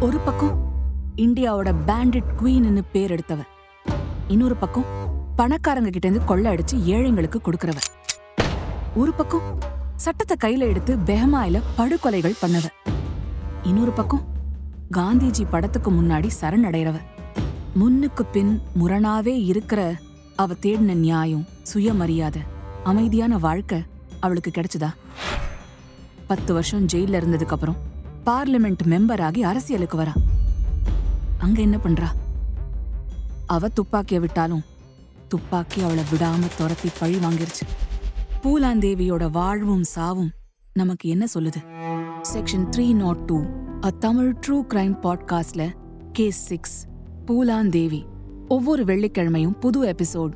ஒரு பக்கம் இந்தியாவோட பேண்டிட் குவீன்னு பேர் எடுத்தவ இன்னொரு பக்கம் பணக்காரங்க கிட்ட இருந்து கொள்ள அடிச்சு ஏழைங்களுக்கு கொடுக்கறவ ஒரு பக்கம் சட்டத்தை கையில எடுத்து பெஹமாயில படுகொலைகள் பண்ணவ இன்னொரு பக்கம் காந்திஜி படத்துக்கு முன்னாடி சரணடைறவ முன்னுக்கு பின் முரணாவே இருக்கிற அவ தேடின நியாயம் சுயமரியாதை அமைதியான வாழ்க்கை அவளுக்கு கிடைச்சதா? பத்து வருஷம் ஜெயில இருந்ததுக்கு அப்புறம் பார்லிமெண்ட் மெம்பர் ஆகி அரசியலுக்கு வரா. அங்க என்ன பண்றா? அவ துப்பாக்கிய விட்டாலும் துப்பாக்கி அவளை விடாம துரத்தி பழி வாங்கிருச்சு. பூலாந்தேவியோட வாழ்வும் சாவும் நமக்கு என்ன சொல்லுது? Section three not two a Tamil true crime பாட்காஸ்ட்ல கேஸ் சிக்ஸ் பூலாந்தேவி. ஒவ்வொரு வெள்ளிக்கிழமையும் புது எபிசோட்